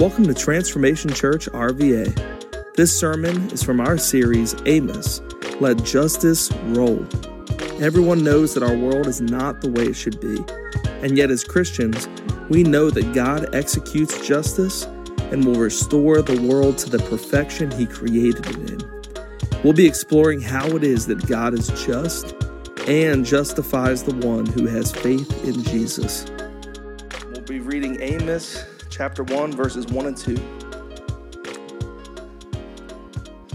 Welcome to Transformation Church RVA. This sermon is from our series, Amos Let Justice Roll. Everyone knows that our world is not the way it should be, and yet as Christians, we know that God executes justice and will restore the world to the perfection He created it in. We'll be exploring how it is that God is just and justifies the one who has faith in Jesus. We'll be reading Amos chapter 1, verses 1 and 2.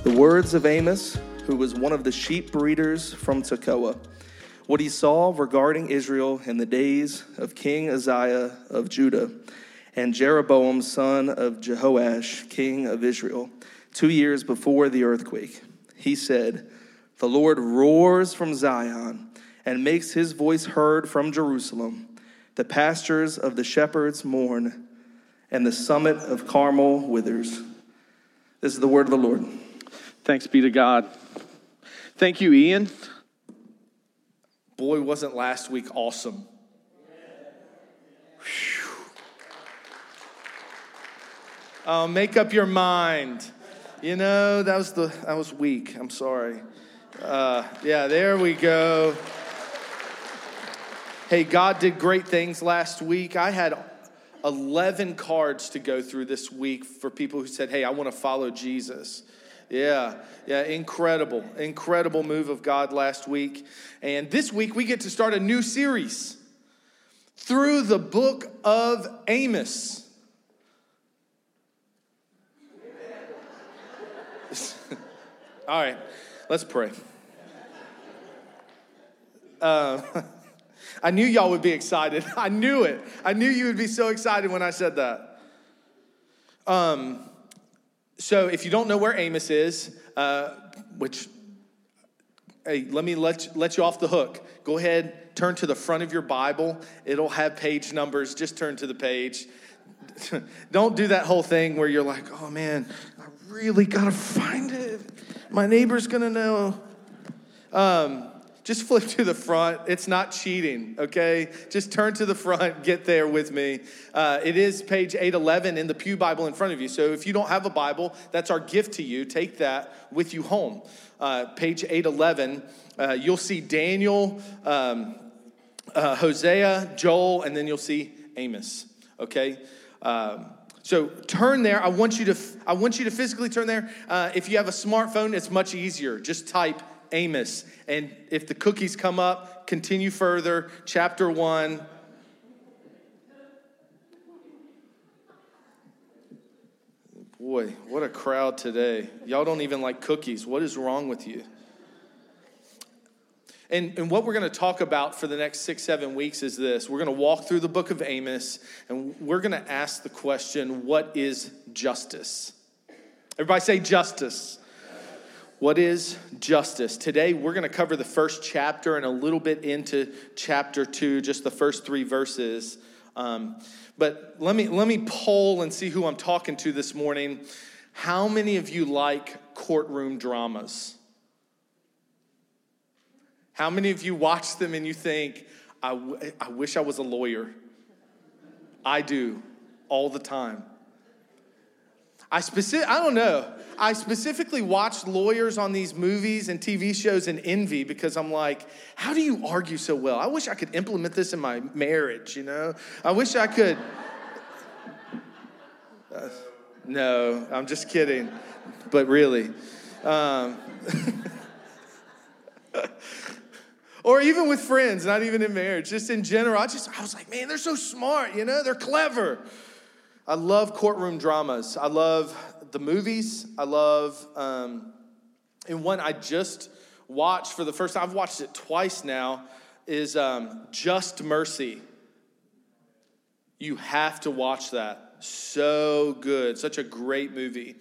The words of Amos, who was one of the sheep breeders from Tekoa, what he saw regarding Israel in the days of King Uzziah of Judah and Jeroboam, son of Jehoash, king of Israel, two years before the earthquake. He said, The Lord roars from Zion and makes his voice heard from Jerusalem. The pastures of the shepherds mourn, and the summit of Carmel withers. This is the word of the Lord. Thanks be to God. Thank you, Ian. Boy, wasn't last week awesome. Uh, make up your mind. You know, that was the that was weak. I'm sorry. Uh, yeah, there we go. Hey, God did great things last week. I had 11 cards to go through this week for people who said, Hey, I want to follow Jesus. Yeah, yeah, incredible, incredible move of God last week. And this week we get to start a new series through the book of Amos. All right, let's pray. Uh, I knew y'all would be excited. I knew it. I knew you would be so excited when I said that. Um, so, if you don't know where Amos is, uh, which, hey, let me let, let you off the hook. Go ahead, turn to the front of your Bible. It'll have page numbers. Just turn to the page. don't do that whole thing where you're like, oh man, I really gotta find it. My neighbor's gonna know. Um, just flip to the front. It's not cheating, okay? Just turn to the front, get there with me. Uh, it is page 811 in the Pew Bible in front of you. So if you don't have a Bible, that's our gift to you. Take that with you home. Uh, page 811, uh, you'll see Daniel, um, uh, Hosea, Joel, and then you'll see Amos, okay? Um, so turn there. I want you to. I want you to physically turn there. Uh, if you have a smartphone, it's much easier. Just type Amos, and if the cookies come up, continue further. Chapter one. Boy, what a crowd today. Y'all don't even like cookies. What is wrong with you? And, and what we're going to talk about for the next six, seven weeks is this. We're going to walk through the book of Amos and we're going to ask the question what is justice? Everybody say justice. What is justice? Today, we're going to cover the first chapter and a little bit into chapter two, just the first three verses. Um, but let me, let me poll and see who I'm talking to this morning. How many of you like courtroom dramas? How many of you watch them and you think, I, w- I wish I was a lawyer? I do all the time. I specific, I don't know. I specifically watch lawyers on these movies and TV shows in envy because I'm like, how do you argue so well? I wish I could implement this in my marriage, you know? I wish I could. Uh, no, I'm just kidding. But really. Um, or even with friends, not even in marriage, just in general. I just I was like, man, they're so smart, you know, they're clever. I love courtroom dramas. I love the movies. I love, um, and one I just watched for the first time. I've watched it twice now. Is um, Just Mercy. You have to watch that. So good. Such a great movie.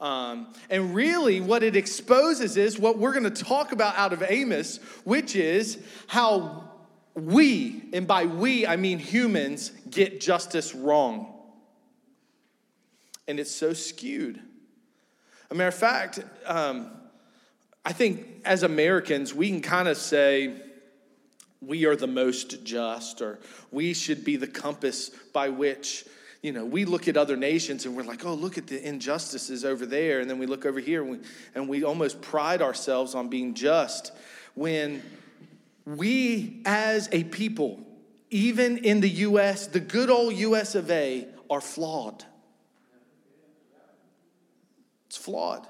Um, and really, what it exposes is what we're going to talk about out of Amos, which is how we, and by we, I mean humans, get justice wrong. And it's so skewed. A matter of fact, um, I think as Americans, we can kind of say, we are the most just, or we should be the compass by which you know, we look at other nations and we're like, oh, look at the injustices over there. And then we look over here and we, and we almost pride ourselves on being just when we as a people, even in the US, the good old US of A, are flawed. Flawed.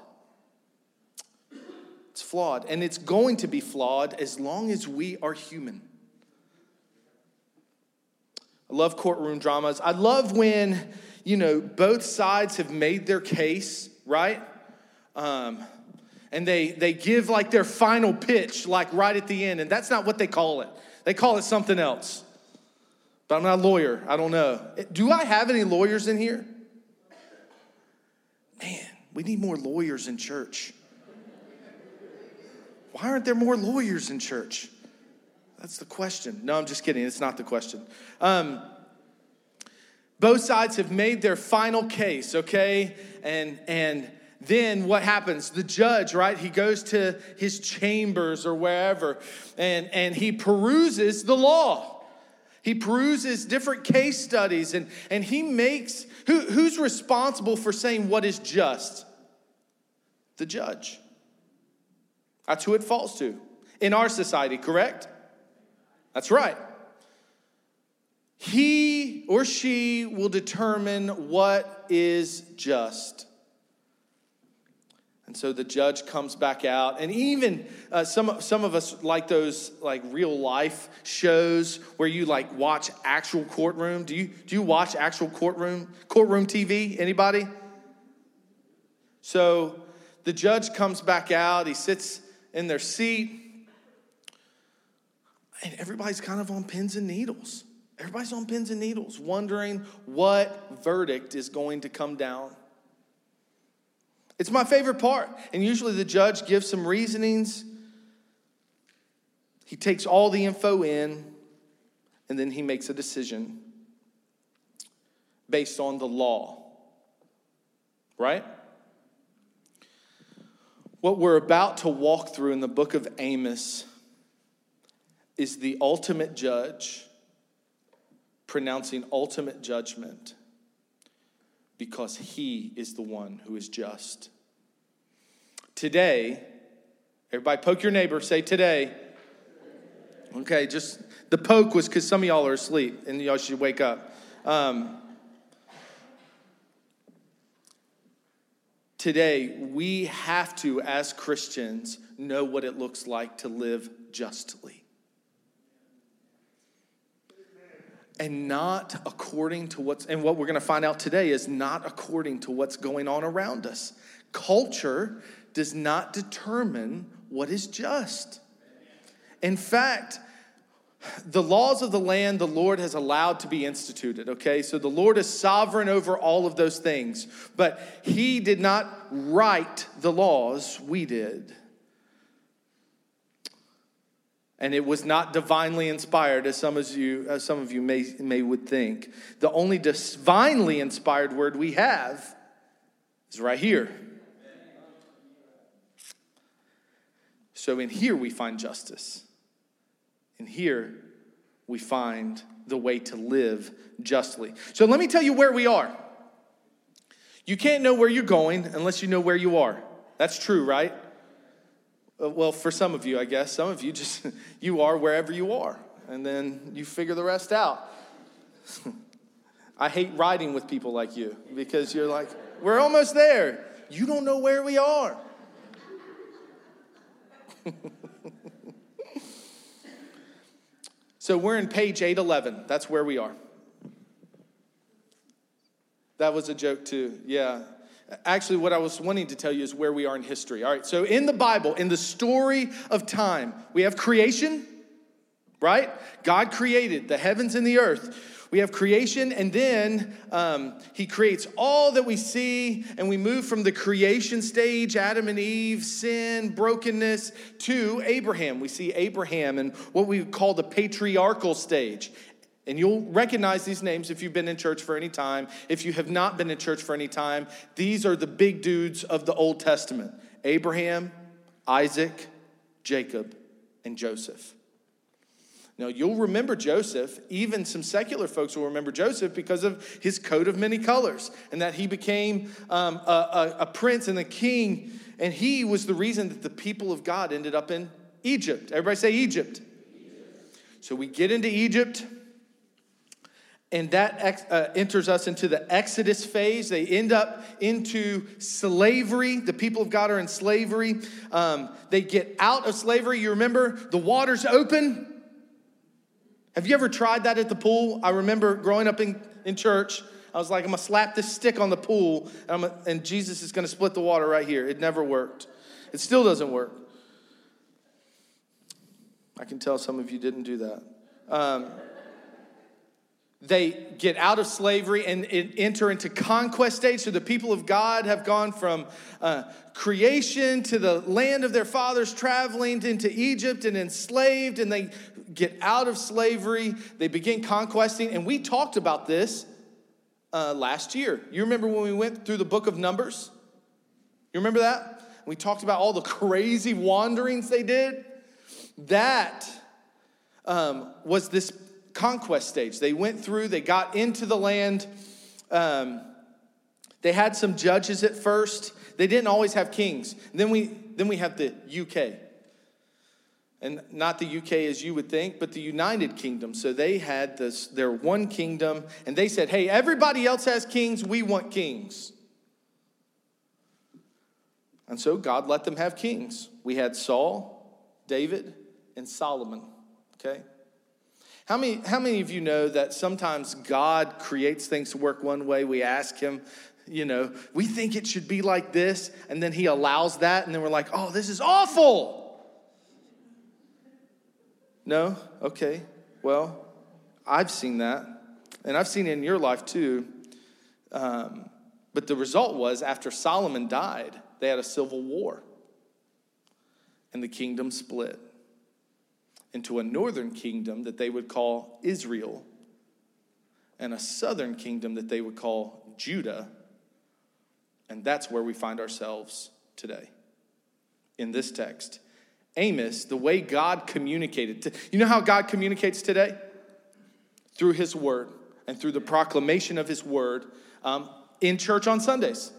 It's flawed. And it's going to be flawed as long as we are human. I love courtroom dramas. I love when, you know, both sides have made their case, right? Um, and they, they give like their final pitch, like right at the end. And that's not what they call it, they call it something else. But I'm not a lawyer. I don't know. Do I have any lawyers in here? Man, we need more lawyers in church. Why aren't there more lawyers in church? That's the question. No, I'm just kidding. It's not the question. Um, both sides have made their final case, okay? And and then what happens? The judge, right? He goes to his chambers or wherever, and and he peruses the law. He peruses different case studies, and and he makes who, who's responsible for saying what is just? The judge. That's who it falls to in our society, correct? That's right. He or she will determine what is just. And so the judge comes back out, and even uh, some some of us like those like real life shows where you like watch actual courtroom. Do you do you watch actual courtroom courtroom TV? Anybody? So the judge comes back out. He sits in their seat and everybody's kind of on pins and needles. Everybody's on pins and needles, wondering what verdict is going to come down. It's my favorite part. And usually the judge gives some reasonings. He takes all the info in, and then he makes a decision based on the law. Right? What we're about to walk through in the book of Amos is the ultimate judge pronouncing ultimate judgment because he is the one who is just. Today, everybody poke your neighbor, say today. Okay, just the poke was because some of y'all are asleep and y'all should wake up. Um, today, we have to, as Christians, know what it looks like to live justly. And not according to what's, and what we're going to find out today is not according to what's going on around us. Culture does not determine what is just. In fact, the laws of the land the Lord has allowed to be instituted, okay? So the Lord is sovereign over all of those things, but He did not write the laws, we did and it was not divinely inspired as some of you, as some of you may, may would think. The only divinely inspired word we have is right here. So in here we find justice. In here we find the way to live justly. So let me tell you where we are. You can't know where you're going unless you know where you are. That's true, right? Uh, well, for some of you, I guess, some of you just, you are wherever you are, and then you figure the rest out. I hate riding with people like you because you're like, we're almost there. You don't know where we are. so we're in page 811. That's where we are. That was a joke, too. Yeah. Actually, what I was wanting to tell you is where we are in history. All right, so in the Bible, in the story of time, we have creation, right? God created the heavens and the earth. We have creation, and then um, He creates all that we see, and we move from the creation stage, Adam and Eve, sin, brokenness, to Abraham. We see Abraham and what we call the patriarchal stage. And you'll recognize these names if you've been in church for any time. If you have not been in church for any time, these are the big dudes of the Old Testament Abraham, Isaac, Jacob, and Joseph. Now, you'll remember Joseph. Even some secular folks will remember Joseph because of his coat of many colors and that he became um, a, a, a prince and a king. And he was the reason that the people of God ended up in Egypt. Everybody say Egypt. So we get into Egypt, and that uh, enters us into the Exodus phase. They end up into slavery. The people of God are in slavery. Um, they get out of slavery. You remember the waters open have you ever tried that at the pool? I remember growing up in, in church, I was like, I'm gonna slap this stick on the pool, and, a, and Jesus is gonna split the water right here. It never worked. It still doesn't work. I can tell some of you didn't do that. Um, they get out of slavery and enter into conquest stage. So the people of God have gone from uh, creation to the land of their fathers, traveling into Egypt and enslaved, and they get out of slavery. They begin conquesting, and we talked about this uh, last year. You remember when we went through the book of Numbers? You remember that? We talked about all the crazy wanderings they did. That um, was this conquest stage. They went through, they got into the land. Um, they had some judges at first. They didn't always have kings. Then we, then we have the UK. And not the UK as you would think, but the United Kingdom. So they had this, their one kingdom, and they said, hey, everybody else has kings, we want kings. And so God let them have kings. We had Saul, David, and Solomon. Okay? How many, how many of you know that sometimes God creates things to work one way? We ask Him, you know, we think it should be like this, and then He allows that, and then we're like, oh, this is awful. No? Okay. Well, I've seen that, and I've seen it in your life too. Um, but the result was after Solomon died, they had a civil war, and the kingdom split into a northern kingdom that they would call Israel and a southern kingdom that they would call Judah. And that's where we find ourselves today in this text. Amos, the way God communicated, to, you know how God communicates today? Through His Word and through the proclamation of His Word um, in church on Sundays.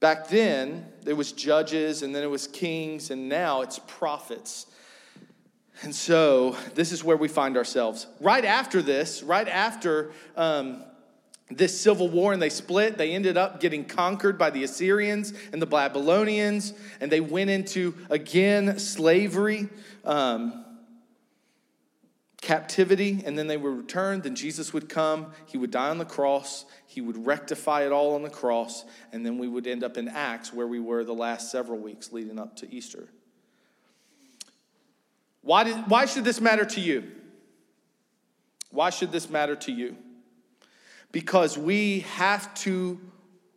Back then, there was judges and then it was kings, and now it's prophets. And so, this is where we find ourselves. Right after this, right after um, this civil war and they split, they ended up getting conquered by the Assyrians and the Babylonians, and they went into, again, slavery. Um, captivity and then they were returned then jesus would come he would die on the cross he would rectify it all on the cross and then we would end up in acts where we were the last several weeks leading up to easter. Why, did, why should this matter to you? Why should this matter to you? Because we have to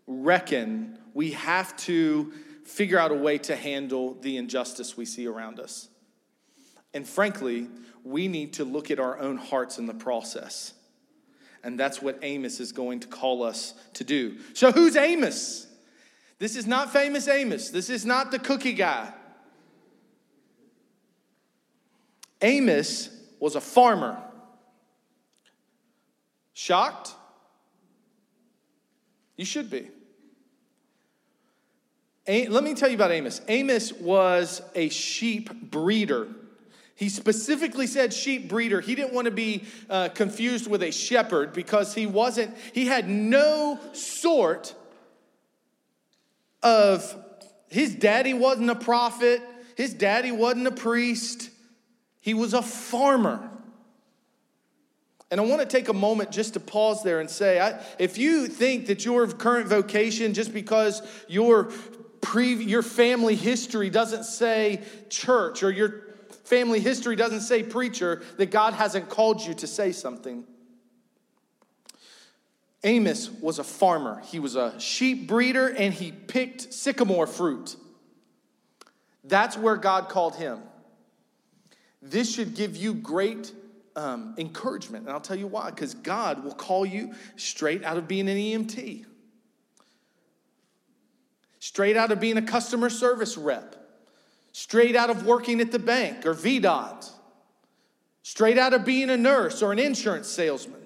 reckon we have to figure out a way to handle the injustice we see around us. And frankly we need to look at our own hearts in the process. And that's what Amos is going to call us to do. So, who's Amos? This is not famous Amos. This is not the cookie guy. Amos was a farmer. Shocked? You should be. Let me tell you about Amos. Amos was a sheep breeder. He specifically said sheep breeder. He didn't want to be uh, confused with a shepherd because he wasn't, he had no sort of, his daddy wasn't a prophet, his daddy wasn't a priest, he was a farmer. And I want to take a moment just to pause there and say I, if you think that your current vocation, just because your, pre, your family history doesn't say church or your family history doesn't say preacher, that God hasn't called you to say something. Amos was a farmer. He was a sheep breeder and he picked sycamore fruit. That's where God called him. This should give you great um, encouragement. And I'll tell you why because God will call you straight out of being an EMT, straight out of being a customer service rep straight out of working at the bank or VDOT, straight out of being a nurse or an insurance salesman.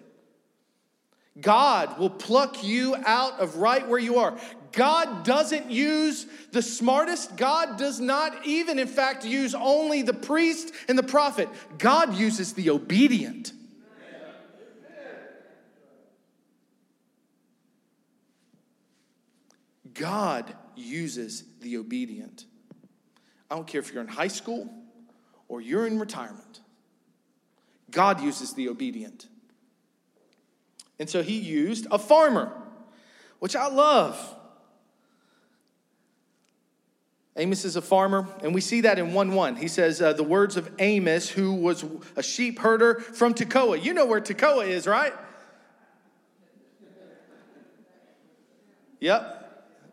God will pluck you out of right where you are. God doesn't use the smartest. God does not even, in fact, use only the priest and the prophet. God uses the obedient. God uses the obedient. I don't care if you're in high school or you're in retirement. God uses the obedient. And so he used a farmer, which I love. Amos is a farmer, and we see that in 1 1. He says, uh, The words of Amos, who was a sheep herder from Tekoa. You know where Tekoa is, right? Yep.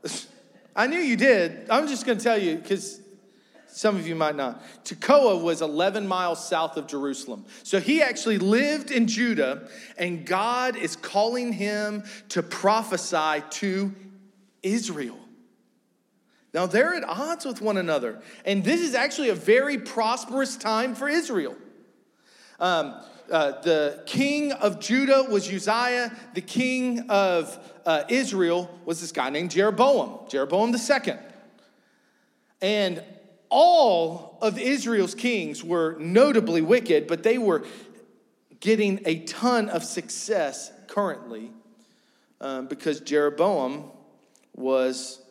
I knew you did. I'm just going to tell you because some of you might not. Tekoa was 11 miles south of Jerusalem. So he actually lived in Judah, and God is calling him to prophesy to Israel. Now they're at odds with one another, and this is actually a very prosperous time for Israel. Um, uh, the king of Judah was Uzziah, the king of uh, Israel was this guy named Jeroboam, Jeroboam the second. And all of Israel's kings were notably wicked, but they were getting a ton of success currently um, because Jeroboam was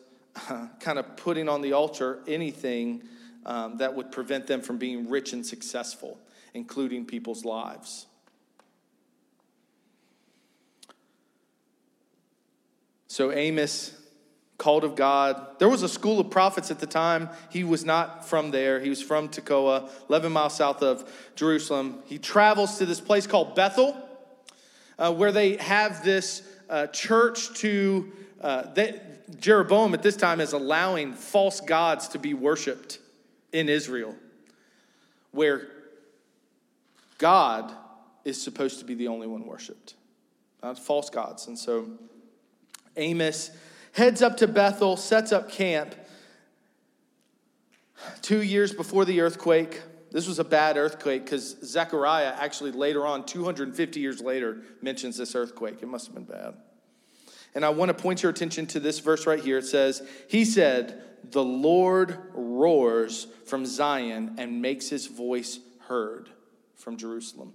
uh, kind of putting on the altar anything um, that would prevent them from being rich and successful, including people's lives. So Amos called of God. There was a school of prophets at the time. He was not from there, he was from Tekoa, 11 miles south of Jerusalem. He travels to this place called Bethel, uh, where they have this uh, church to. Uh, Jeroboam at this time is allowing false gods to be worshiped in Israel, where God is supposed to be the only one worshiped, false gods. And so Amos heads up to Bethel, sets up camp. Two years before the earthquake, this was a bad earthquake because Zechariah actually later on, 250 years later, mentions this earthquake. It must have been bad. And I want to point your attention to this verse right here. It says, He said, The Lord roars from Zion and makes his voice heard from Jerusalem.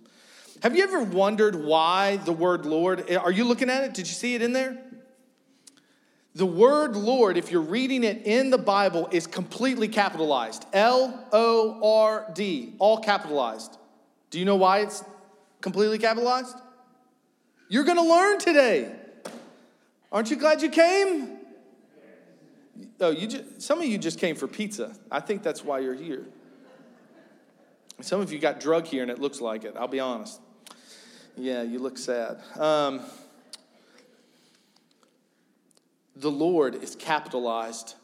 Have you ever wondered why the word Lord? Are you looking at it? Did you see it in there? The word Lord, if you're reading it in the Bible, is completely capitalized L O R D, all capitalized. Do you know why it's completely capitalized? You're to learn today. Aren't you glad you came? Oh, you just, some of you just came for pizza. I think that's why you're here. Some of you got drug here and it looks like it, I'll be honest. Yeah, you look sad. Um, the Lord is capitalized.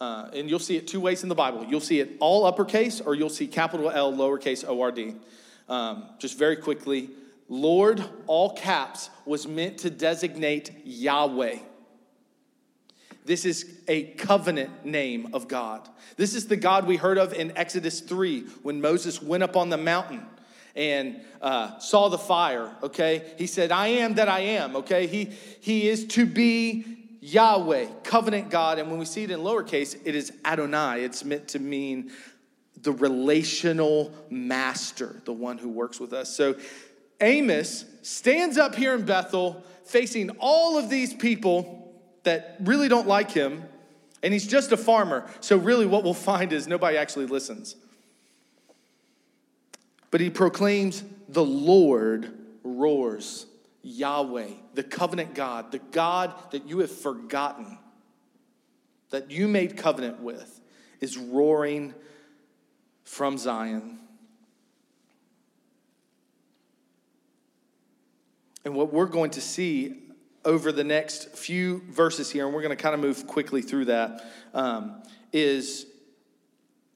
Uh, and you'll see it two ways in the Bible. You'll see it all uppercase, or you'll see capital L, lowercase O R D. Um, just very quickly, Lord, all caps, was meant to designate Yahweh. This is a covenant name of God. This is the God we heard of in Exodus 3 when Moses went up on the mountain and uh, saw the fire, okay? He said, I am that I am, okay? He, he is to be Yahweh, covenant God. And when we see it in lowercase, it is Adonai. It's meant to mean the relational master, the one who works with us. So Amos stands up here in Bethel facing all of these people that really don't like him, and he's just a farmer. So, really, what we'll find is nobody actually listens. But he proclaims, The Lord roars. Yahweh, the covenant God, the God that you have forgotten, that you made covenant with, is roaring from Zion. And what we're going to see over the next few verses here, and we're going to kind of move quickly through that, um, is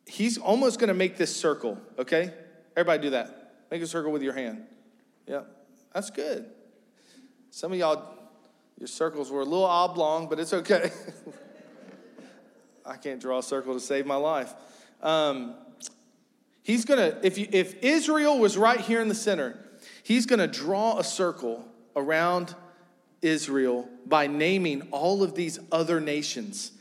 he's almost going to make this circle, okay? Everybody do that. Make a circle with your hand. Yep, that's good. Some of y'all, your circles were a little oblong, but it's okay. I can't draw a circle to save my life. Um, he's gonna, if, you, if Israel was right here in the center, he's gonna draw a circle around Israel by naming all of these other nations.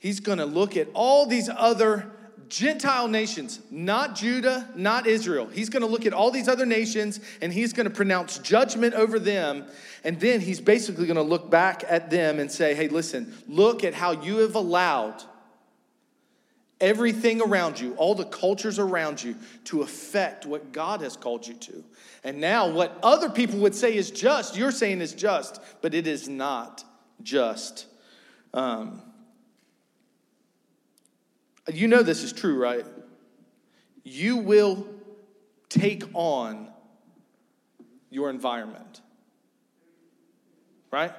He's gonna look at all these other Gentile nations, not Judah, not Israel. He's going to look at all these other nations and he's going to pronounce judgment over them. And then he's basically going to look back at them and say, hey, listen, look at how you have allowed everything around you, all the cultures around you, to affect what God has called you to. And now, what other people would say is just, you're saying is just, but it is not just. Um, you know this is true, right? You will take on your environment. Right?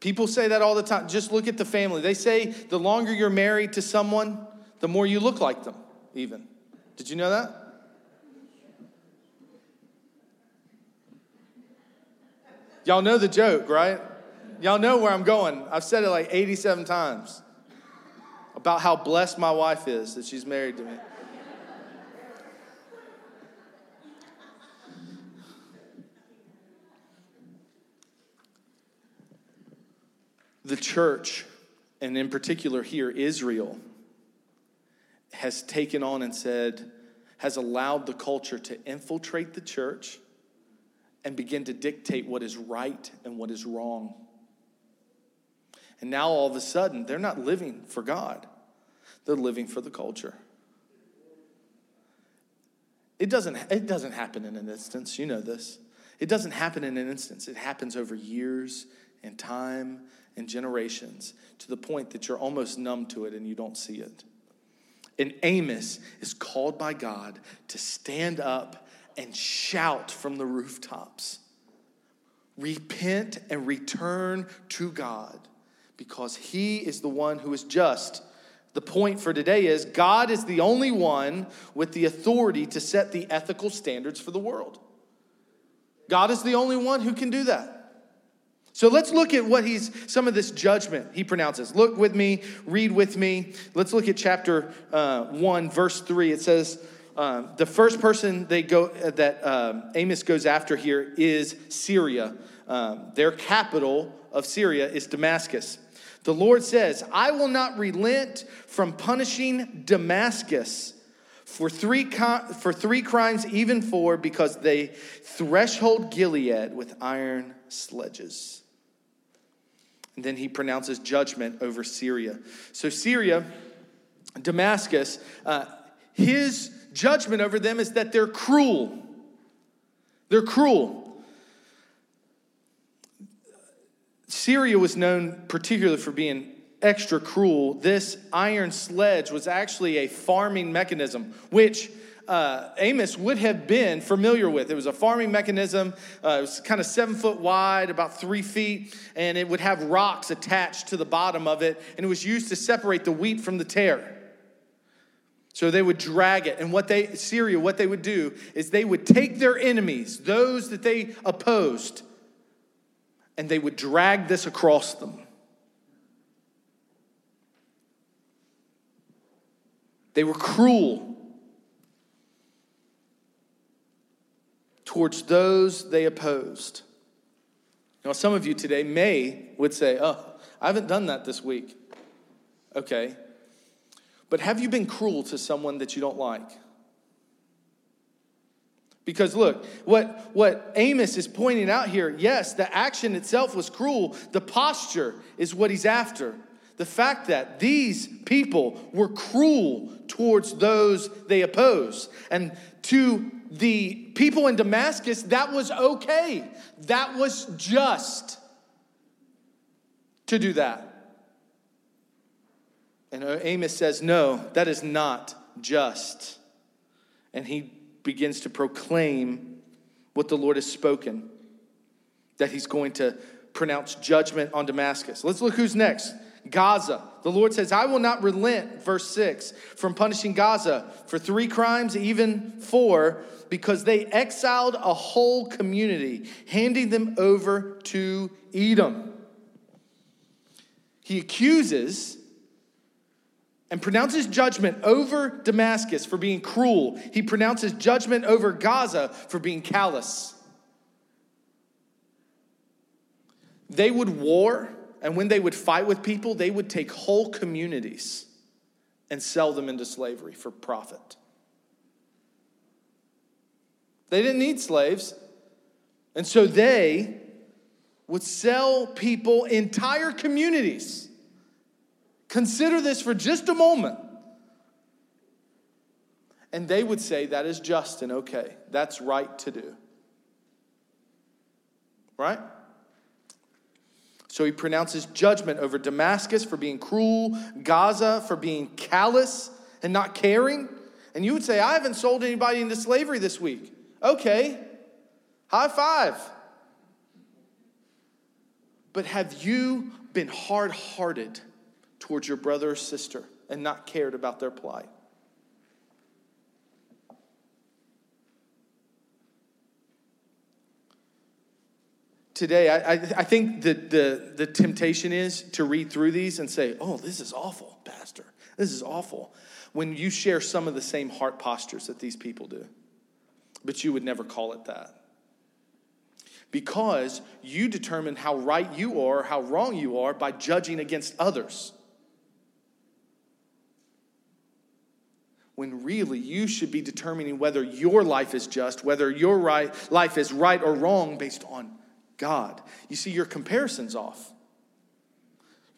People say that all the time. Just look at the family. They say the longer you're married to someone, the more you look like them, even. Did you know that? Y'all know the joke, right? Y'all know where I'm going. I've said it like 87 times about how blessed my wife is that she's married to me. the church, and in particular here, Israel, has taken on and said, has allowed the culture to infiltrate the church and begin to dictate what is right and what is wrong. And now all of a sudden, they're not living for God, they're living for the culture. It doesn't, it doesn't happen in an instance. You know this. It doesn't happen in an instance. It happens over years and time and generations to the point that you're almost numb to it and you don't see it. And Amos is called by God to stand up and shout from the rooftops repent and return to God because he is the one who is just. The point for today is God is the only one with the authority to set the ethical standards for the world. God is the only one who can do that. So let's look at what he's, some of this judgment he pronounces. Look with me, read with me. Let's look at chapter uh, 1, verse 3. It says, um, the first person they go, uh, that um, Amos goes after here is Syria. Um, their capital of Syria is Damascus. The Lord says, I will not relent from punishing Damascus for three, for three crimes, even four, because they threshold Gilead with iron sledges. And then he pronounces judgment over Syria. So, Syria, Damascus, uh, his judgment over them is that they're cruel. They're cruel. Syria was known particularly for being extra cruel. This iron sledge was actually a farming mechanism, which uh, Amos would have been familiar with. It was a farming mechanism. Uh, it was kind of seven foot wide, about three feet, and it would have rocks attached to the bottom of it, and it was used to separate the wheat from the tare. So they would drag it. And what they, Syria, what they would do is they would take their enemies, those that they opposed, and they would drag this across them. They were cruel towards those they opposed. Now, some of you today may would say, "Oh, I haven't done that this week." Okay. But have you been cruel to someone that you don't like? Because look, what, what Amos is pointing out here, yes, the action itself was cruel. The posture is what he's after. The fact that these people were cruel towards those they oppose. And to the people in Damascus, that was okay. That was just to do that. And Amos says, no, that is not just. And he begins to proclaim what the Lord has spoken that he's going to pronounce judgment on Damascus. Let's look who's next. Gaza. The Lord says, I will not relent, verse 6, from punishing Gaza for three crimes, even four, because they exiled a whole community, handing them over to Edom. He accuses and pronounces judgment over Damascus for being cruel. He pronounces judgment over Gaza for being callous. They would war, and when they would fight with people, they would take whole communities and sell them into slavery for profit. They didn't need slaves. And so they would sell people entire communities. Consider this for just a moment. And they would say that is just and okay. That's right to do. Right? So he pronounces judgment over Damascus for being cruel, Gaza for being callous and not caring. And you would say, I haven't sold anybody into slavery this week. Okay, high five. But have you been hard hearted towards your brother or sister and not cared about their plight? Today, I, I, think that the, the temptation is to read through these and say, oh, this is awful, Pastor. This is awful. When you share some of the same heart postures that these people do but you would never call it that. Because you determine how right you are, how wrong you are by judging against others. When really you should be determining whether your life is just, whether your right, life is right or wrong based on God. You see, your comparison's off.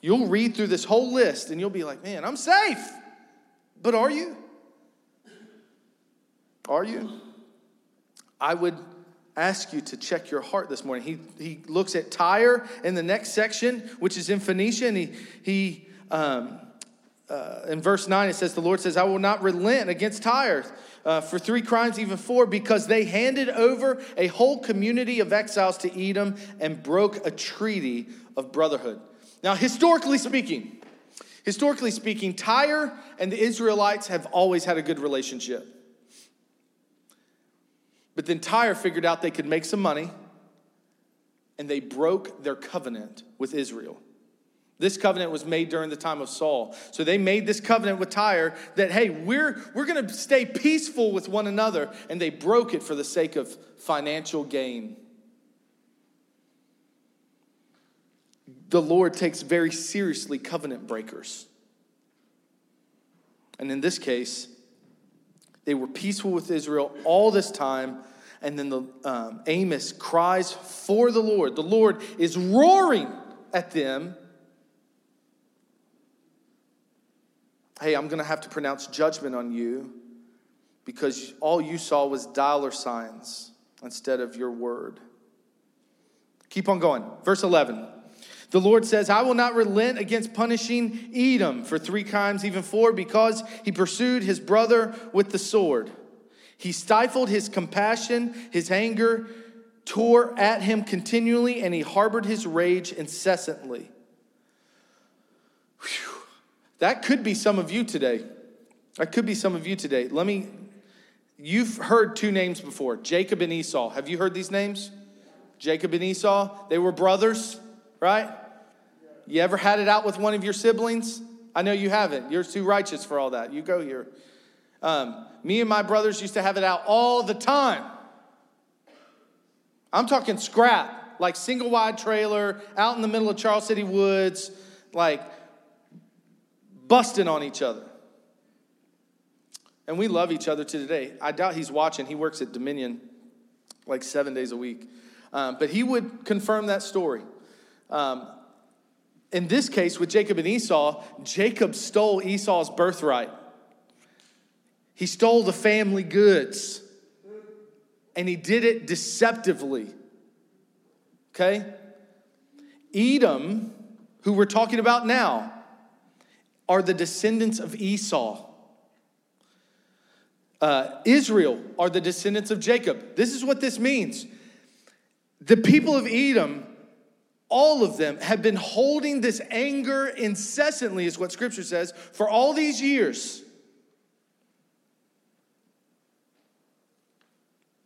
You'll read through this whole list and you'll be like, man, I'm safe. But are you? Are you? I would ask you to check your heart this morning. He, he looks at Tyre in the next section, which is in Phoenicia, and he, he um, uh, in verse 9, it says, The Lord says, I will not relent against Tyre uh, for three crimes, even four, because they handed over a whole community of exiles to Edom and broke a treaty of brotherhood. Now, historically speaking, historically speaking, Tyre and the Israelites have always had a good relationship. But then Tyre figured out they could make some money and they broke their covenant with Israel. This covenant was made during the time of Saul. So they made this covenant with Tyre that, hey, we're, we're going to stay peaceful with one another. And they broke it for the sake of financial gain. The Lord takes very seriously covenant breakers. And in this case, they were peaceful with Israel all this time. And then the um, Amos cries for the Lord. The Lord is roaring at them. Hey, I'm going to have to pronounce judgment on you because all you saw was dollar signs instead of your word. Keep on going. Verse 11. The Lord says, I will not relent against punishing Edom for three times, even four, because he pursued his brother with the sword. He stifled his compassion, his anger tore at him continually, and he harbored his rage incessantly. Whew. That could be some of you today. That could be some of you today. Let me, you've heard two names before Jacob and Esau. Have you heard these names? Jacob and Esau, they were brothers, right? You ever had it out with one of your siblings? I know you haven't. You're too righteous for all that. You go here. Um, me and my brothers used to have it out all the time. I'm talking scrap, like single wide trailer, out in the middle of Charles City Woods, like busting on each other. And we love each other to today. I doubt he's watching. He works at Dominion like seven days a week. Um, but he would confirm that story. Um, in this case, with Jacob and Esau, Jacob stole Esau's birthright. He stole the family goods. And he did it deceptively. Okay? Edom, who we're talking about now, are the descendants of Esau. Uh, Israel are the descendants of Jacob. This is what this means. The people of Edom all of them have been holding this anger incessantly, is what scripture says, for all these years.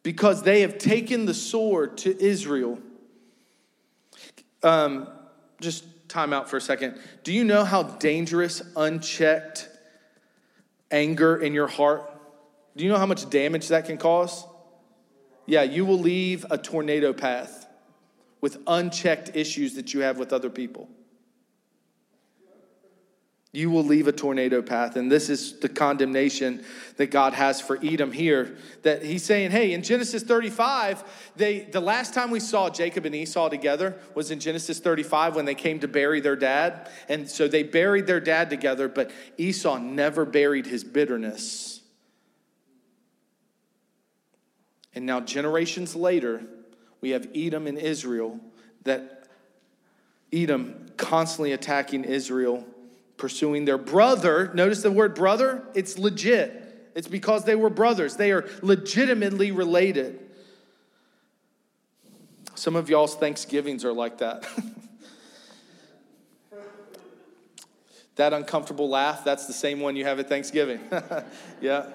Because they have taken the sword to Israel. Um, just time out for a second. Do you know how dangerous unchecked anger in your heart, do you know how much damage that can cause? Yeah, you will leave a tornado path with unchecked issues that you have with other people. You will leave a tornado path. And this is the condemnation that God has for Edom here. That he's saying, hey, in Genesis 35, they the last time we saw Jacob and Esau together was in Genesis 35 when they came to bury their dad. And so they buried their dad together, but Esau never buried his bitterness. And now, generations later, we have Edom and Israel that Edom constantly attacking Israel pursuing their brother. Notice the word brother, it's legit. It's because they were brothers, they are legitimately related. Some of y'all's Thanksgivings are like that. that uncomfortable laugh, that's the same one you have at Thanksgiving. yeah.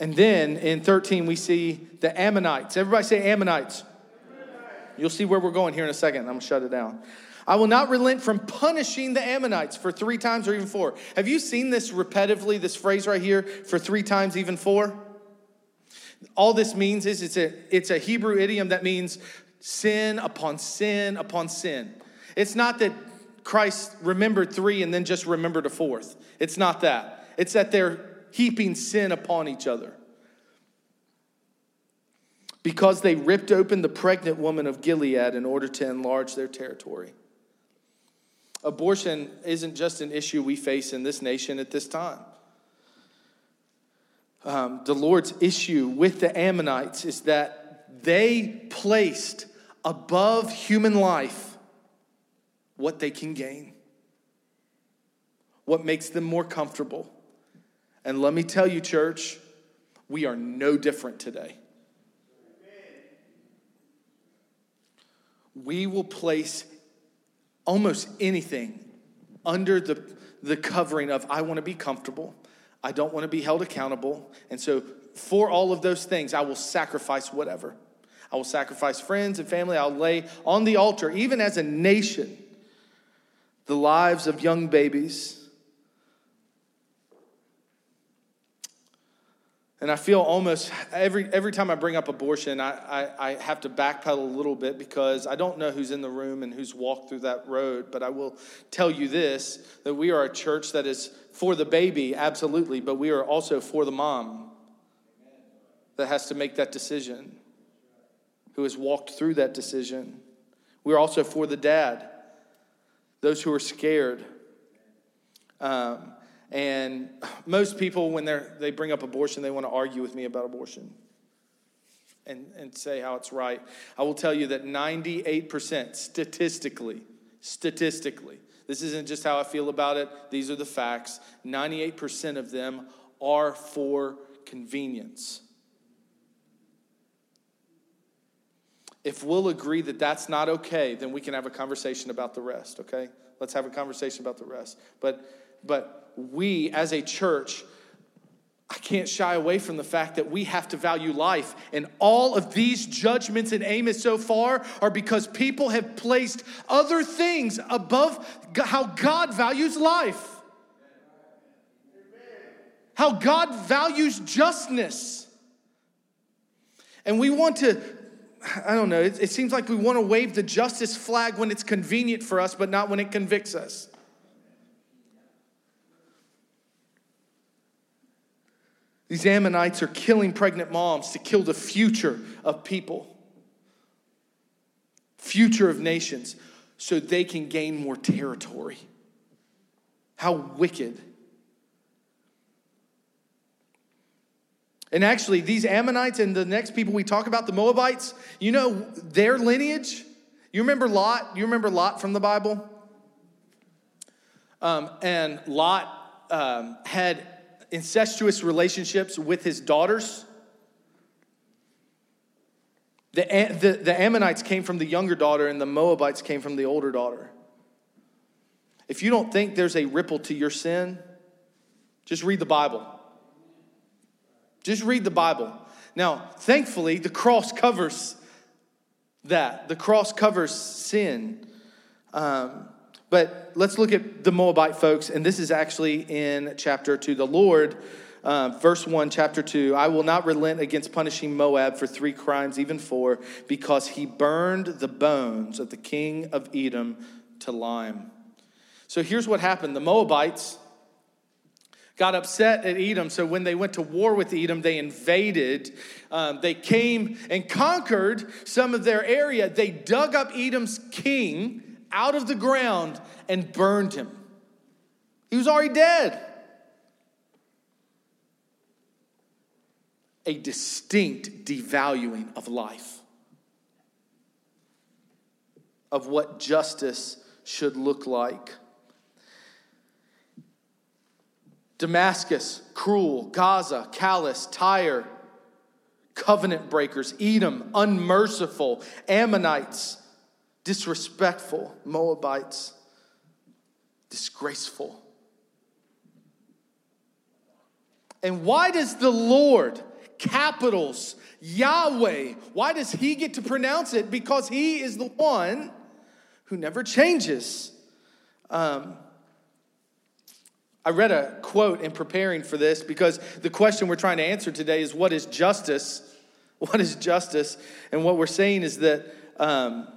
And then in 13, we see the Ammonites. Everybody say Ammonites. Ammonites. You'll see where we're going here in a second. I'm going to shut it down. I will not relent from punishing the Ammonites for three times or even four. Have you seen this repetitively, this phrase right here, for three times, even four? All this means is it's a, it's a Hebrew idiom that means sin upon sin upon sin. It's not that Christ remembered three and then just remembered a fourth. It's not that. It's that they're heaping sin upon each other. Because they ripped open the pregnant woman of Gilead in order to enlarge their territory abortion isn't just an issue we face in this nation at this time. Um, the Lord's issue with the Ammonites is that they placed above human life what they can gain, what makes them more comfortable. And let me tell you, church, we are no different today. We will place almost anything under the, the covering of, I want to be comfortable. I don't want to be held accountable. And so, for all of those things, I will sacrifice whatever. I will sacrifice friends and family. I'll lay on the altar, even as a nation, the lives of young babies And I feel almost every, every time I bring up abortion, I, I, I, have to backpedal a little bit because I don't know who's in the room and who's walked through that road. But I will tell you this that we are a church that is for the baby, absolutely, but we are also for the mom that has to make that decision, who has walked through that decision. We're also for the dad, those who are scared. Um, and most people, when they they bring up abortion, they want to argue with me about abortion and, and say how it's right. I will tell you that 98% statistically, statistically, this isn't just how I feel about it, these are the facts. 98% of them are for convenience. If we'll agree that that's not okay, then we can have a conversation about the rest, okay? Let's have a conversation about the rest. But but we as a church, I can't shy away from the fact that we have to value life. And all of these judgments in Amos so far are because people have placed other things above how God values life, how God values justness. And we want to, I don't know, it, it seems like we want to wave the justice flag when it's convenient for us, but not when it convicts us. These Ammonites are killing pregnant moms to kill the future of people, future of nations, so they can gain more territory. How wicked. And actually, these Ammonites and the next people we talk about, the Moabites, you know their lineage? You remember Lot? You remember Lot from the Bible? Um, and Lot um, had incestuous relationships with his daughters. The, the, the Ammonites came from the younger daughter, and the Moabites came from the older daughter. If you don't think there's a ripple to your sin, just read the Bible. Just read the Bible. Now, thankfully, the cross covers that. The cross covers sin. Um, but let's look at the Moabite folks, and this is actually in chapter 2. The Lord, uh, verse 1, chapter 2 I will not relent against punishing Moab for three crimes, even four, because he burned the bones of the king of Edom to lime. So here's what happened the Moabites got upset at Edom. So when they went to war with Edom, they invaded. Um, they came and conquered some of their area. They dug up Edom's king out of the ground and burned him. He was already dead. A distinct devaluing of life, of what justice should look like. Damascus, cruel, Gaza, callous, Tyre, covenant breakers, Edom, unmerciful, Ammonites, disrespectful, Moabites, disgraceful. And why does the Lord, capitals, Yahweh, why does he get to pronounce it? Because he is the one who never changes. Um, I read a quote in preparing for this because the question we're trying to answer today is what is justice? What is justice? And what we're saying is that um,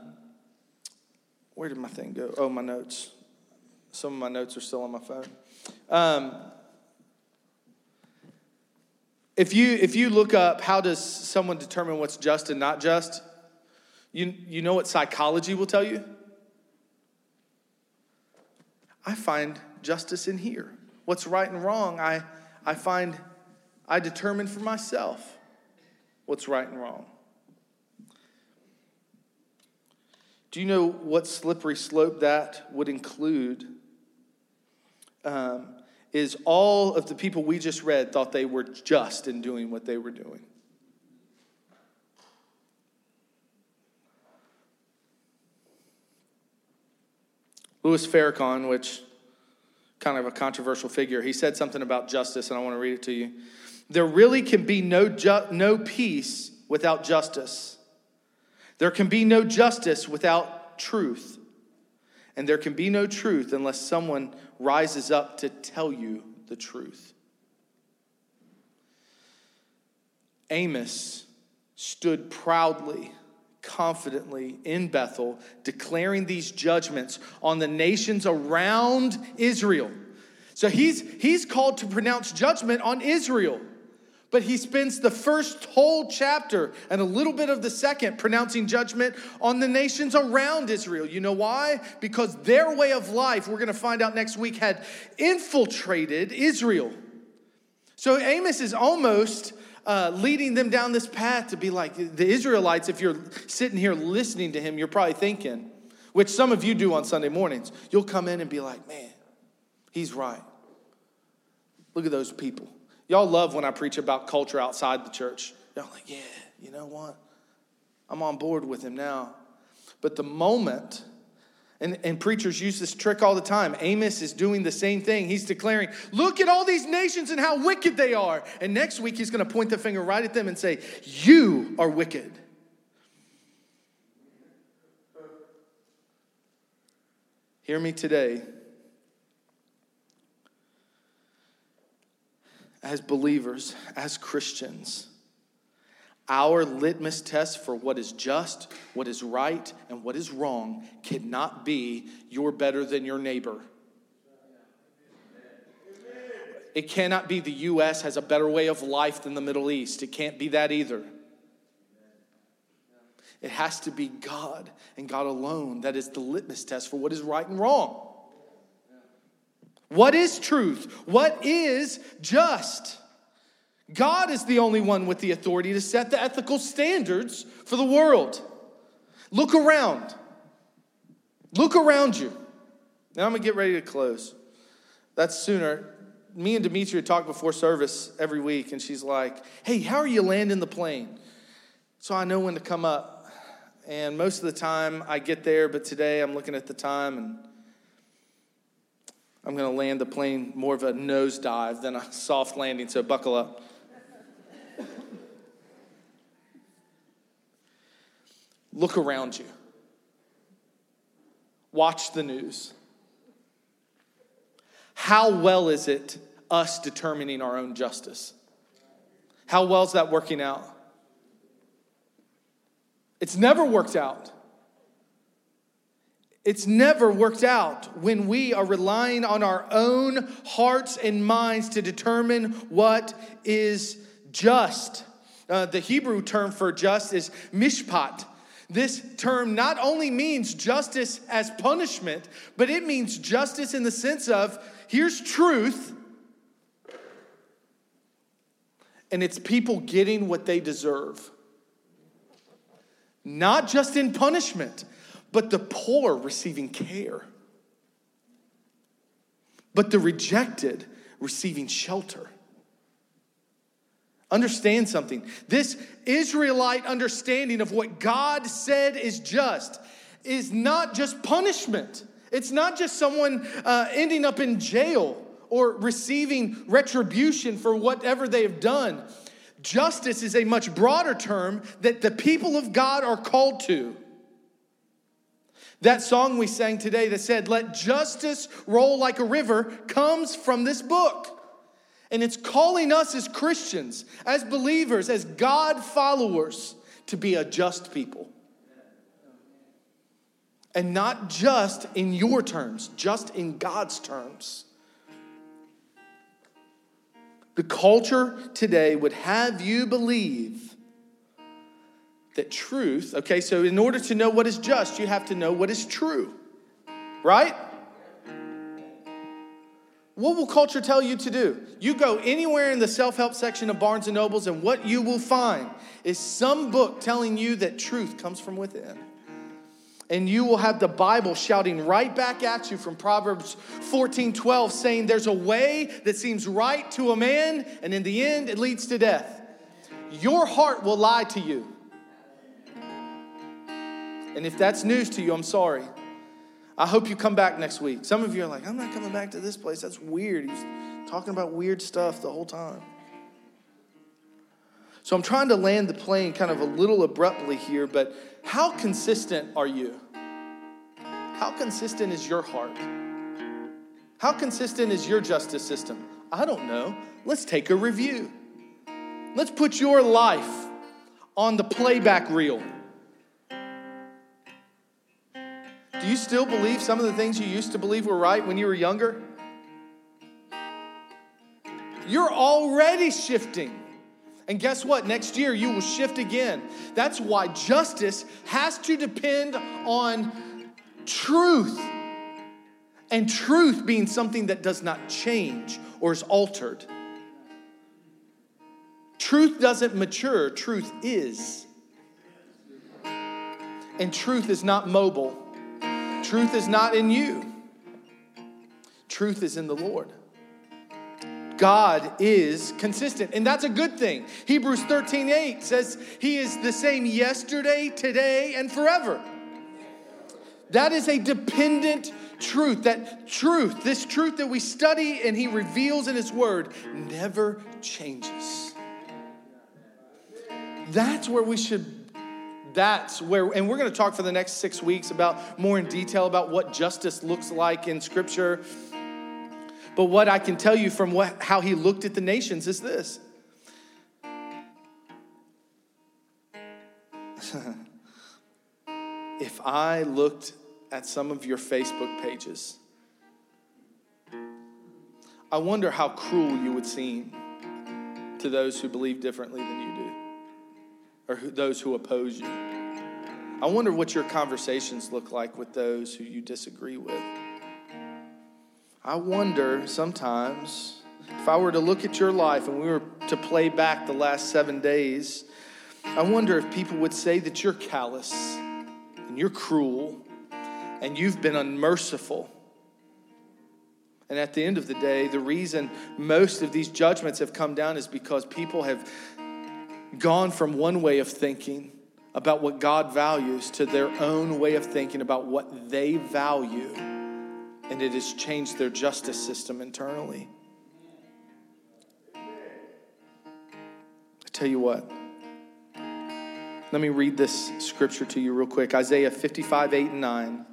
where did my thing go? Oh, my notes. Some of my notes are still on my phone. Um, if you if you look up how does someone determine what's just and not just, you you know what psychology will tell you. I find justice in here. What's right and wrong, I I find I determine for myself what's right and wrong. Do you know what slippery slope that would include? Um, is all of the people we just read thought they were just in doing what they were doing. Louis Farrakhan, which kind of a controversial figure, he said something about justice, and I want to read it to you. There really can be no, ju- no peace without justice. There can be no justice without truth. And there can be no truth unless someone rises up to tell you the truth. Amos stood proudly, confidently in Bethel, declaring these judgments on the nations around Israel. So he's, he's called to pronounce judgment on Israel. But he spends the first whole chapter and a little bit of the second pronouncing judgment on the nations around Israel. You know why? Because their way of life, we're going to find out next week, had infiltrated Israel. So Amos is almost uh, leading them down this path to be like the Israelites. If you're sitting here listening to him, you're probably thinking, which some of you do on Sunday mornings, you'll come in and be like, man, he's right. Look at those people. Y'all love when I preach about culture outside the church. Y'all like, yeah, you know what? I'm on board with him now. But the moment, and, and preachers use this trick all the time. Amos is doing the same thing. He's declaring, Look at all these nations and how wicked they are. And next week, he's going to point the finger right at them and say, You are wicked. Hear me today. As believers, as Christians, our litmus test for what is just, what is right, and what is wrong cannot be you're better than your neighbor. It cannot be the U.S. has a better way of life than the Middle East. It can't be that either. It has to be God and God alone that is the litmus test for what is right and wrong. What is truth? What is just? God is the only one with the authority to set the ethical standards for the world. Look around. Look around you. Now I'm going to get ready to close. That's sooner. Me and Demetria talk before service every week, and she's like, Hey, how are you landing the plane? So I know when to come up. And most of the time I get there, but today I'm looking at the time and I'm going to land the plane more of a nosedive than a soft landing, so buckle up. Look around you. Watch the news. how well is it us determining our own justice? How well is that working out? It's never worked out. It's never worked out when we are relying on our own hearts and minds to determine what is just. Uh, the Hebrew term for just is mishpat. This term not only means justice as punishment, but it means justice in the sense of here's truth, and it's people getting what they deserve. Not just in punishment, but the poor receiving care, but the rejected receiving shelter. Understand something. This Israelite understanding of what God said is just is not just punishment. It's not just someone uh, ending up in jail or receiving retribution for whatever they have done. Justice is a much broader term that the people of God are called to. That song we sang today that said, Let justice roll like a river, comes from this book. And it's calling us as Christians, as believers, as God followers, to be a just people. And not just in your terms, just in God's terms. The culture today would have you believe that truth, okay, so in order to know what is just, you have to know what is true, right? What will culture tell you to do? You go anywhere in the self help section of Barnes and Nobles, and what you will find is some book telling you that truth comes from within. And you will have the Bible shouting right back at you from Proverbs 14 12, saying, There's a way that seems right to a man, and in the end, it leads to death. Your heart will lie to you. And if that's news to you, I'm sorry. I hope you come back next week. Some of you are like, I'm not coming back to this place. That's weird. He's talking about weird stuff the whole time. So I'm trying to land the plane kind of a little abruptly here, but how consistent are you? How consistent is your heart? How consistent is your justice system? I don't know. Let's take a review. Let's put your life on the playback reel. Do you still believe some of the things you used to believe were right when you were younger? You're already shifting. And guess what? Next year you will shift again. That's why justice has to depend on truth. And truth being something that does not change or is altered. Truth doesn't mature, truth is. And truth is not mobile. Truth is not in you, truth is in the Lord. God is consistent, and that's a good thing. Hebrews 13 8 says he is the same yesterday, today, and forever. That is a dependent truth. That truth, this truth that we study and he reveals in his word, never changes. That's where we should that's where, and we're going to talk for the next six weeks about more in detail about what justice looks like in Scripture. But what I can tell you from what, how he looked at the nations is this. if I looked at some of your Facebook pages, I wonder how cruel you would seem to those who believe differently than you do or who, those who oppose you. I wonder what your conversations look like with those who you disagree with. I wonder sometimes if I were to look at your life and we were to play back the last seven days, I wonder if people would say that you're callous and you're cruel and you've been unmerciful. And at the end of the day, the reason most of these judgments have come down is because people have gone from one way of thinking about what God values to their own way of thinking about what they value. And it has changed their justice system internally. I tell you what, let me read this scripture to you real quick. Isaiah 55, 8 and 9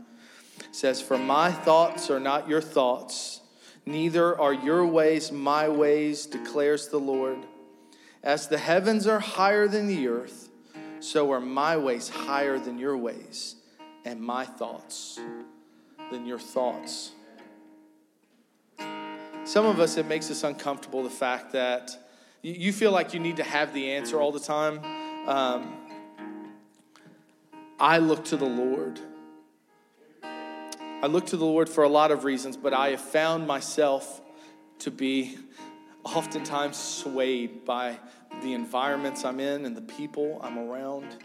says, For my thoughts are not your thoughts, Neither are your ways my ways, declares the Lord. As the heavens are higher than the earth, so are my ways higher than your ways, and my thoughts than your thoughts. Some of us, it makes us uncomfortable the fact that you feel like you need to have the answer all the time. Um, I look to the Lord. I look to the Lord for a lot of reasons, but I have found myself to be oftentimes swayed by the environments I'm in and the people I'm around.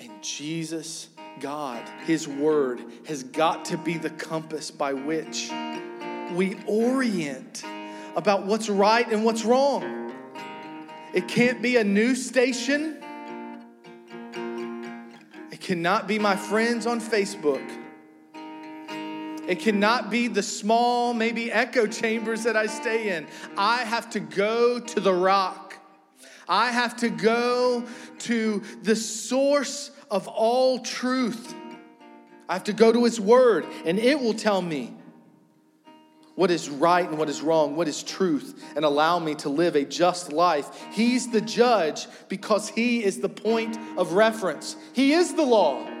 And Jesus, God, His Word, has got to be the compass by which we orient about what's right and what's wrong. It can't be a news station. It cannot be my friends on Facebook. It cannot be the small, maybe echo chambers that I stay in. I have to go to the rock. I have to go to the source of all truth. I have to go to His Word, and it will tell me what is right and what is wrong, what is truth, and allow me to live a just life. He's the judge because He is the point of reference, He is the law.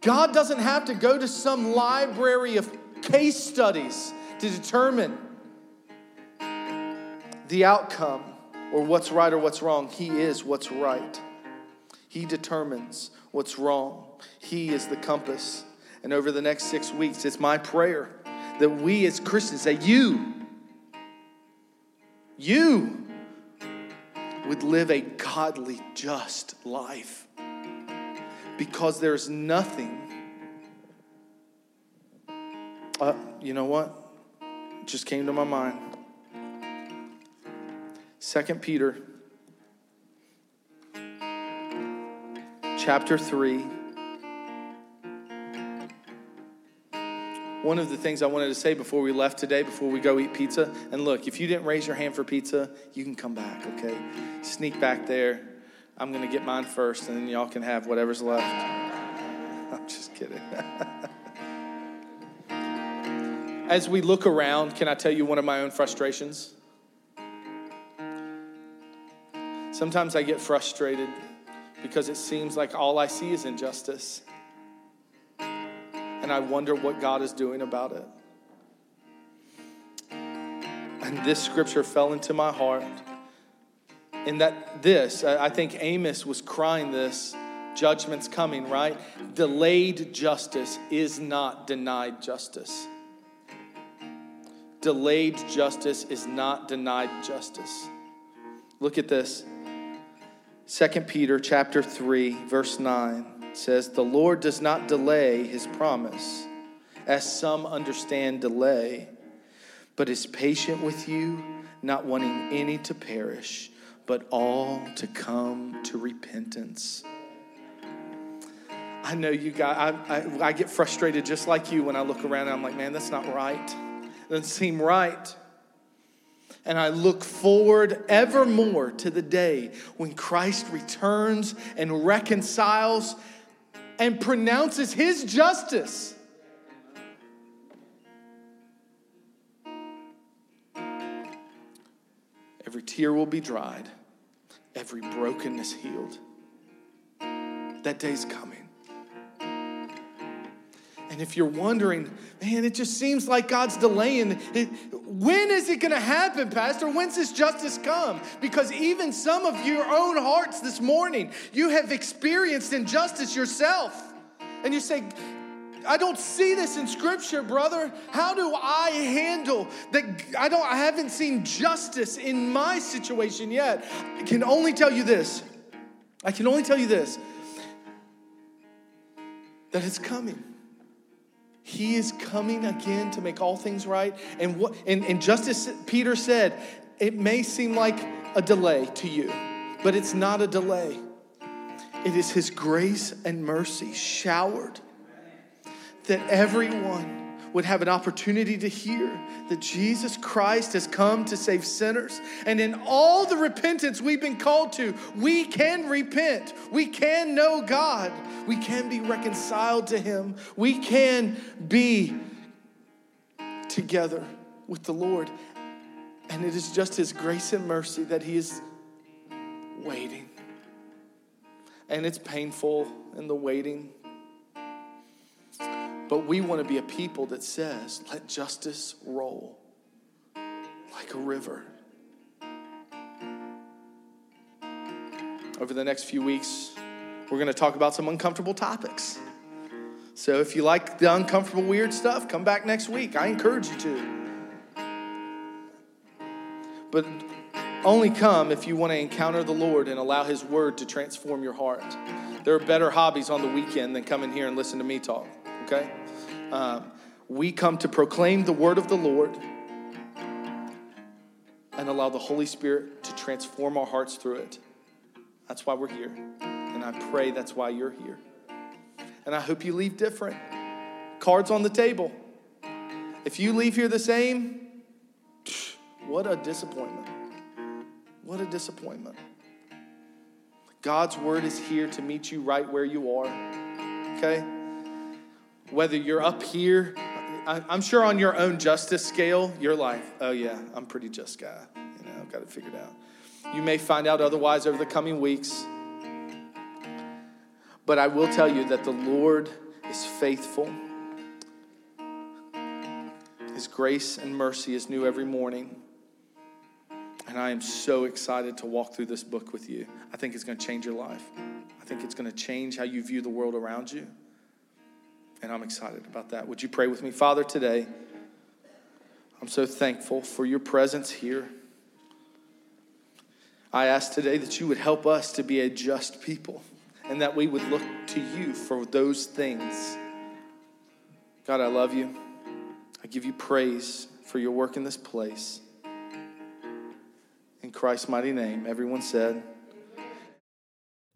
God doesn't have to go to some library of case studies to determine the outcome or what's right or what's wrong. He is what's right. He determines what's wrong. He is the compass. And over the next six weeks, it's my prayer that we as Christians, that you, you would live a godly, just life because there's nothing. Uh, you know what? It just came to my mind. Second Peter chapter 3 One of the things I wanted to say before we left today, before we go eat pizza, and look, if you didn't raise your hand for pizza, you can come back, okay? Sneak back there. I'm going to get mine first, and then y'all can have whatever's left. I'm just kidding. As we look around, can I tell you one of my own frustrations? Sometimes I get frustrated because it seems like all I see is injustice. And I wonder what God is doing about it. And this scripture fell into my heart and that this, I think Amos was crying this judgment's coming, right? Delayed justice is not denied justice. Delayed justice is not denied justice. Look at this. 2 Peter chapter 3 verse 9 says the Lord does not delay his promise as some understand delay but is patient with you not wanting any to perish but all to come to repentance. I know you got, I, I, I, get frustrated just like you when I look around and I'm like, man, that's not right. It doesn't seem right. And I look forward evermore to the day when Christ returns and reconciles and pronounces his justice. Every tear will be dried every brokenness healed. That day's coming. And if you're wondering, man, it just seems like God's delaying. It, when is it going to happen, Pastor? When's this justice come? Because even some of your own hearts this morning, you have experienced injustice yourself. And you say, I don't see this in scripture, brother. How do I handle that? I don't I haven't seen justice in my situation yet. I can only tell you this. I can only tell you this that it's coming. He is coming again to make all things right. And what and, and just as Peter said, it may seem like a delay to you, but it's not a delay. It is his grace and mercy showered that everyone would have an opportunity to hear that Jesus Christ has come to save sinners. And in all the repentance we've been called to, we can repent. We can know God. We can be reconciled to Him. We can be together with the Lord. And it is just His grace and mercy that He is waiting. And it's painful in the waiting. But we want to be a people that says, let justice roll like a river. Over the next few weeks, we're going to talk about some uncomfortable topics. So if you like the uncomfortable, weird stuff, come back next week. I encourage you to. But only come if you want to encounter the Lord and allow His word to transform your heart. There are better hobbies on the weekend than coming here and listen to me talk, okay? Um, we come to proclaim the word of the Lord and allow the Holy Spirit to transform our hearts through it. That's why we're here. And I pray that's why you're here. And I hope you leave different. Cards on the table. If you leave here the same, what a disappointment. What a disappointment. God's word is here to meet you right where you are. Okay? Whether you're up here, I'm sure on your own justice scale, you're like, oh yeah, I'm pretty just guy. You know, I've got it figured out. You may find out otherwise over the coming weeks. But I will tell you that the Lord is faithful. His grace and mercy is new every morning. And I am so excited to walk through this book with you. I think it's going to change your life. I think it's going to change how you view the world around you. And I'm excited about that. Would you pray with me? Father, today, I'm so thankful for your presence here. I ask today that you would help us to be a just people and that we would look to you for those things. God, I love you. I give you praise for your work in this place. In Christ's mighty name, everyone said,